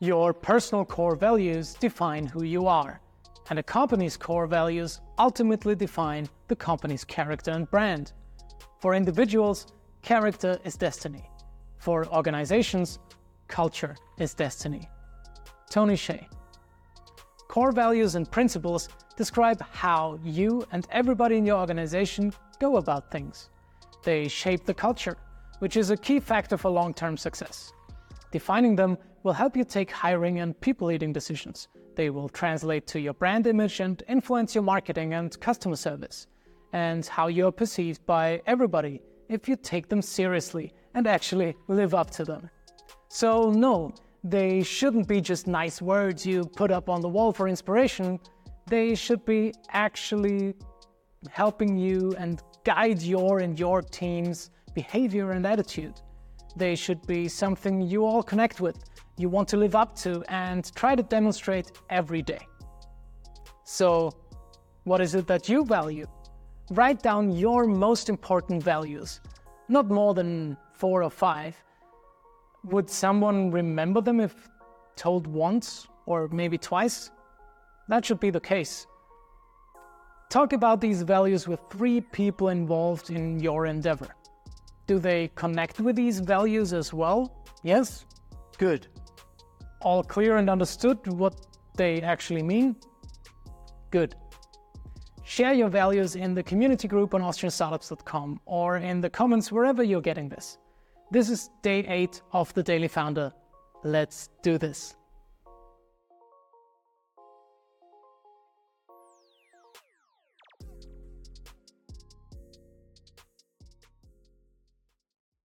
Your personal core values define who you are, and a company's core values ultimately define the company's character and brand. For individuals, character is destiny. For organizations, culture is destiny. Tony Hsieh. Core values and principles describe how you and everybody in your organization go about things. They shape the culture, which is a key factor for long term success. Defining them will help you take hiring and people leading decisions. They will translate to your brand image and influence your marketing and customer service, and how you are perceived by everybody if you take them seriously and actually live up to them. So, no, they shouldn't be just nice words you put up on the wall for inspiration. They should be actually helping you and guide your and your team's behavior and attitude. They should be something you all connect with, you want to live up to, and try to demonstrate every day. So, what is it that you value? Write down your most important values, not more than four or five. Would someone remember them if told once or maybe twice? That should be the case. Talk about these values with three people involved in your endeavor. Do they connect with these values as well? Yes? Good. All clear and understood what they actually mean? Good. Share your values in the community group on AustrianStartups.com or in the comments wherever you're getting this. This is day eight of the Daily Founder. Let's do this.